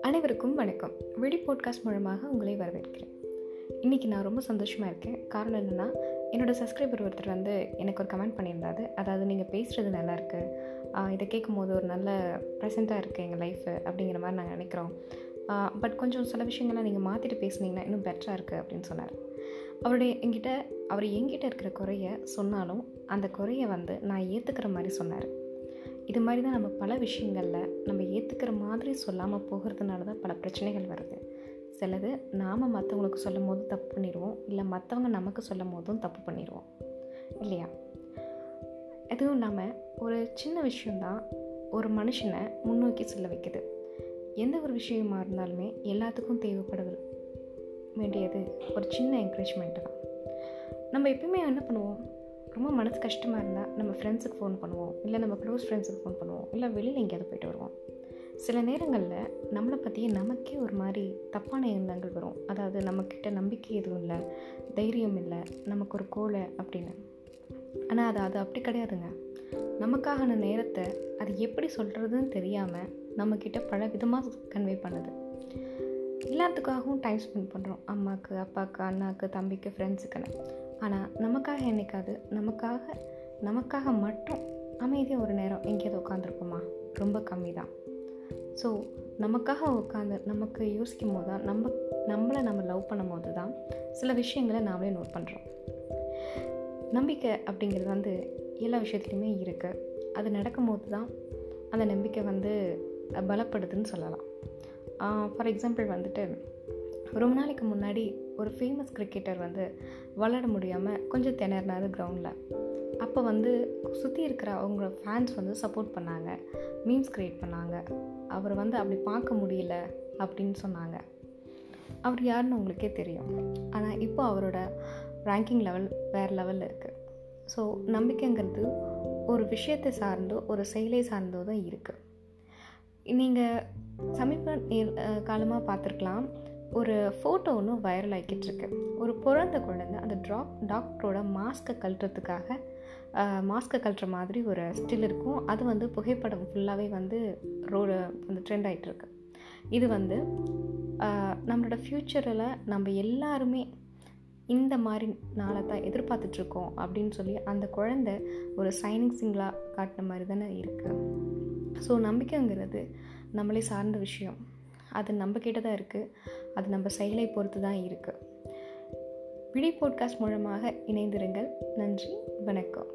அனைவருக்கும் வணக்கம். விடி போட்காஸ்ட் மூலமாக உங்களை வரவேற்கிறேன். இன்றைக்கி நான் ரொம்ப சந்தோஷமாக இருக்கேன். காரணம் என்னென்னா என்னோடய சப்ஸ்கிரைபர் ஒருத்தர் வந்து எனக்கு ஒரு கமெண்ட் பண்ணியிருந்தாரு. அதாவது நீங்கள் பேசுகிறது நல்லாயிருக்கு இதை கேட்கும்போது ஒரு நல்ல ப்ரெசண்ட்டாக இருக்குது எங்கள் லைஃபு அப்படிங்கிற மாதிரி நாங்கள் நினைக்கிறோம். பட் கொஞ்சம் சில விஷயங்கள்லாம் நீங்கள் மாற்றிட்டு பேசுனீங்கன்னா இன்னும் பெட்டராக இருக்குது அப்படின்னு சொன்னார். அவருடைய என்கிட்ட அவர் என்கிட்ட இருக்கிற குறைய சொன்னாலும் அந்த குறைய வந்து நான் ஏற்றுக்கிற மாதிரி சொன்னார். இது மாதிரி தான் நம்ம பல விஷயங்களில் நம்ம ஏற்றுக்கிற மாதிரி சொல்லாமல் போகிறதுனால தான் பல பிரச்சனைகள் வருது. சிலது நாம் மற்றவங்களுக்கு சொல்லும் போது தப்பு பண்ணிடுவோம். இல்லை மற்றவங்க நமக்கு சொல்லும் போதும் தப்பு பண்ணிடுவோம். இல்லையா? எதுவும் இல்லாமல் ஒரு சின்ன விஷயந்தான் ஒரு மனுஷனை முன்னோக்கி செல்ல வைக்குது. எந்த ஒரு விஷயமா இருந்தாலுமே எல்லாத்துக்கும் தேவைப்பட வேண்டியது ஒரு சின்ன என்கரேஜ்மெண்ட்டு தான். நம்ம எப்பயுமே என்ன பண்ணுவோம்? ரொம்ப மனசு கஷ்டமாக இருந்தால் நம்ம ஃப்ரெண்ட்ஸுக்கு ஃபோன் பண்ணுவோம். இல்லை நம்ம க்ளோஸ் ஃப்ரெண்ட்ஸுக்கு ஃபோன் பண்ணுவோம். இல்லை வெளியில் எங்கேயாவது போயிட்டு வருவோம். சில நேரங்களில் நம்மளை பற்றியே நமக்கே ஒரு மாதிரி தப்பான எண்ணங்கள் வரும். அதாவது நம்மக்கிட்ட நம்பிக்கை எதுவும் இல்லை தைரியம் இல்லை நமக்கு ஒரு கோலை அப்படின்னு. ஆனால் அது அது அப்படி கிடையாதுங்க. நமக்கான நேரத்தை அது எப்படி சொல்கிறதுன்னு தெரியாமல் நம்மக்கிட்ட பல விதமாக கன்வே பண்ணுது. எல்லாத்துக்காகவும் டைம் ஸ்பெண்ட் பண்ணுறோம் அம்மாவுக்கு அப்பாவுக்கு அண்ணாவுக்கு தம்பிக்கு ஃப்ரெண்ட்ஸுக்குன்னு ஆனால் நமக்காக என்னைக்காது நமக்காக நமக்காக மட்டும் அமைதியாக ஒரு நேரம் எங்கேயாவது உட்காந்துருப்போமா ரொம்ப கம்மி தான் ஸோ நமக்காக உட்காந்து நமக்கு யோசிக்கும் போது தான் நம்ம நம்மளை நம்ம லவ் பண்ணும் போது தான் சில விஷயங்களை நாமளே நோட் பண்ணுறோம் நம்பிக்கை அப்படிங்கிறது வந்து எல்லா விஷயத்துலையுமே இருக்குது அது நடக்கும்போது தான் அந்த நம்பிக்கை வந்து பலப்படுதுன்னு சொல்லலாம். ஃபார் எக்ஸாம்பிள் வந்துட்டு ரொம்ப நாளைக்கு முன்னாடி ஒரு ஃபேமஸ் கிரிக்கெட்டர் வந்து விளாட முடியாமல் கொஞ்சம் திணறினாரு கிரவுண்டில் அப்போ வந்து சுற்றி இருக்கிற அவங்க ஃபேன்ஸ் வந்து சப்போர்ட் பண்ணாங்க. மீம்ஸ் க்ரியேட் பண்ணாங்க. அவர் வந்து அப்படி பார்க்க முடியல அப்படின்னு சொன்னாங்க. அவர் யாருன்னு உங்களுக்கே தெரியும். ஆனால் இப்போ அவரோட ரேங்கிங் லெவல் வேறு லெவலில் இருக்குது ஸோ நம்பிக்கைங்கிறது ஒரு விஷயத்தை சார்ந்தோ ஒரு செயலை சார்ந்தோ தான் இருக்குது நீங்கள் சமீப காலமாக பார்த்துருக்கலாம். ஒரு ஃபோட்டோ ஒன்று வைரல் ஆகிக்கிட்டுருக்கு ஒரு பிறந்த குழந்தை அந்த ட்ராப் டாக்டரோட மாஸ்க்கை கழட்டுறதுக்காக மாஸ்க்கை கழட்டுற மாதிரி ஒரு ஸ்டில் இருக்கும். அது வந்து புகைப்படம் ஃபுல்லாகவே வந்து ரோடு வந்து ட்ரெண்ட் ஆகிட்டுருக்கு இது வந்து நம்மளோட ஃப்யூச்சரில் நம்ம எல்லாருமே இந்த மாதிரி நாளை தான் எதிர்பார்த்துட்ருக்கோம் அப்படின்னு சொல்லி அந்த குழந்தை ஒரு சைனிங் சிங்கிளாக காட்டின மாதிரி தானே இருக்குது ஸோ நம்பிக்கைங்கிறது நம்மளே சார்ந்த விஷயம். அது நம்ம கிட்ட தான் இருக்குது அது நம்ம செயலை பொறுத்து தான் இருக்குது விழி போட்காஸ்ட் மூலமாக இணைந்திருங்கள். நன்றி. வணக்கம்.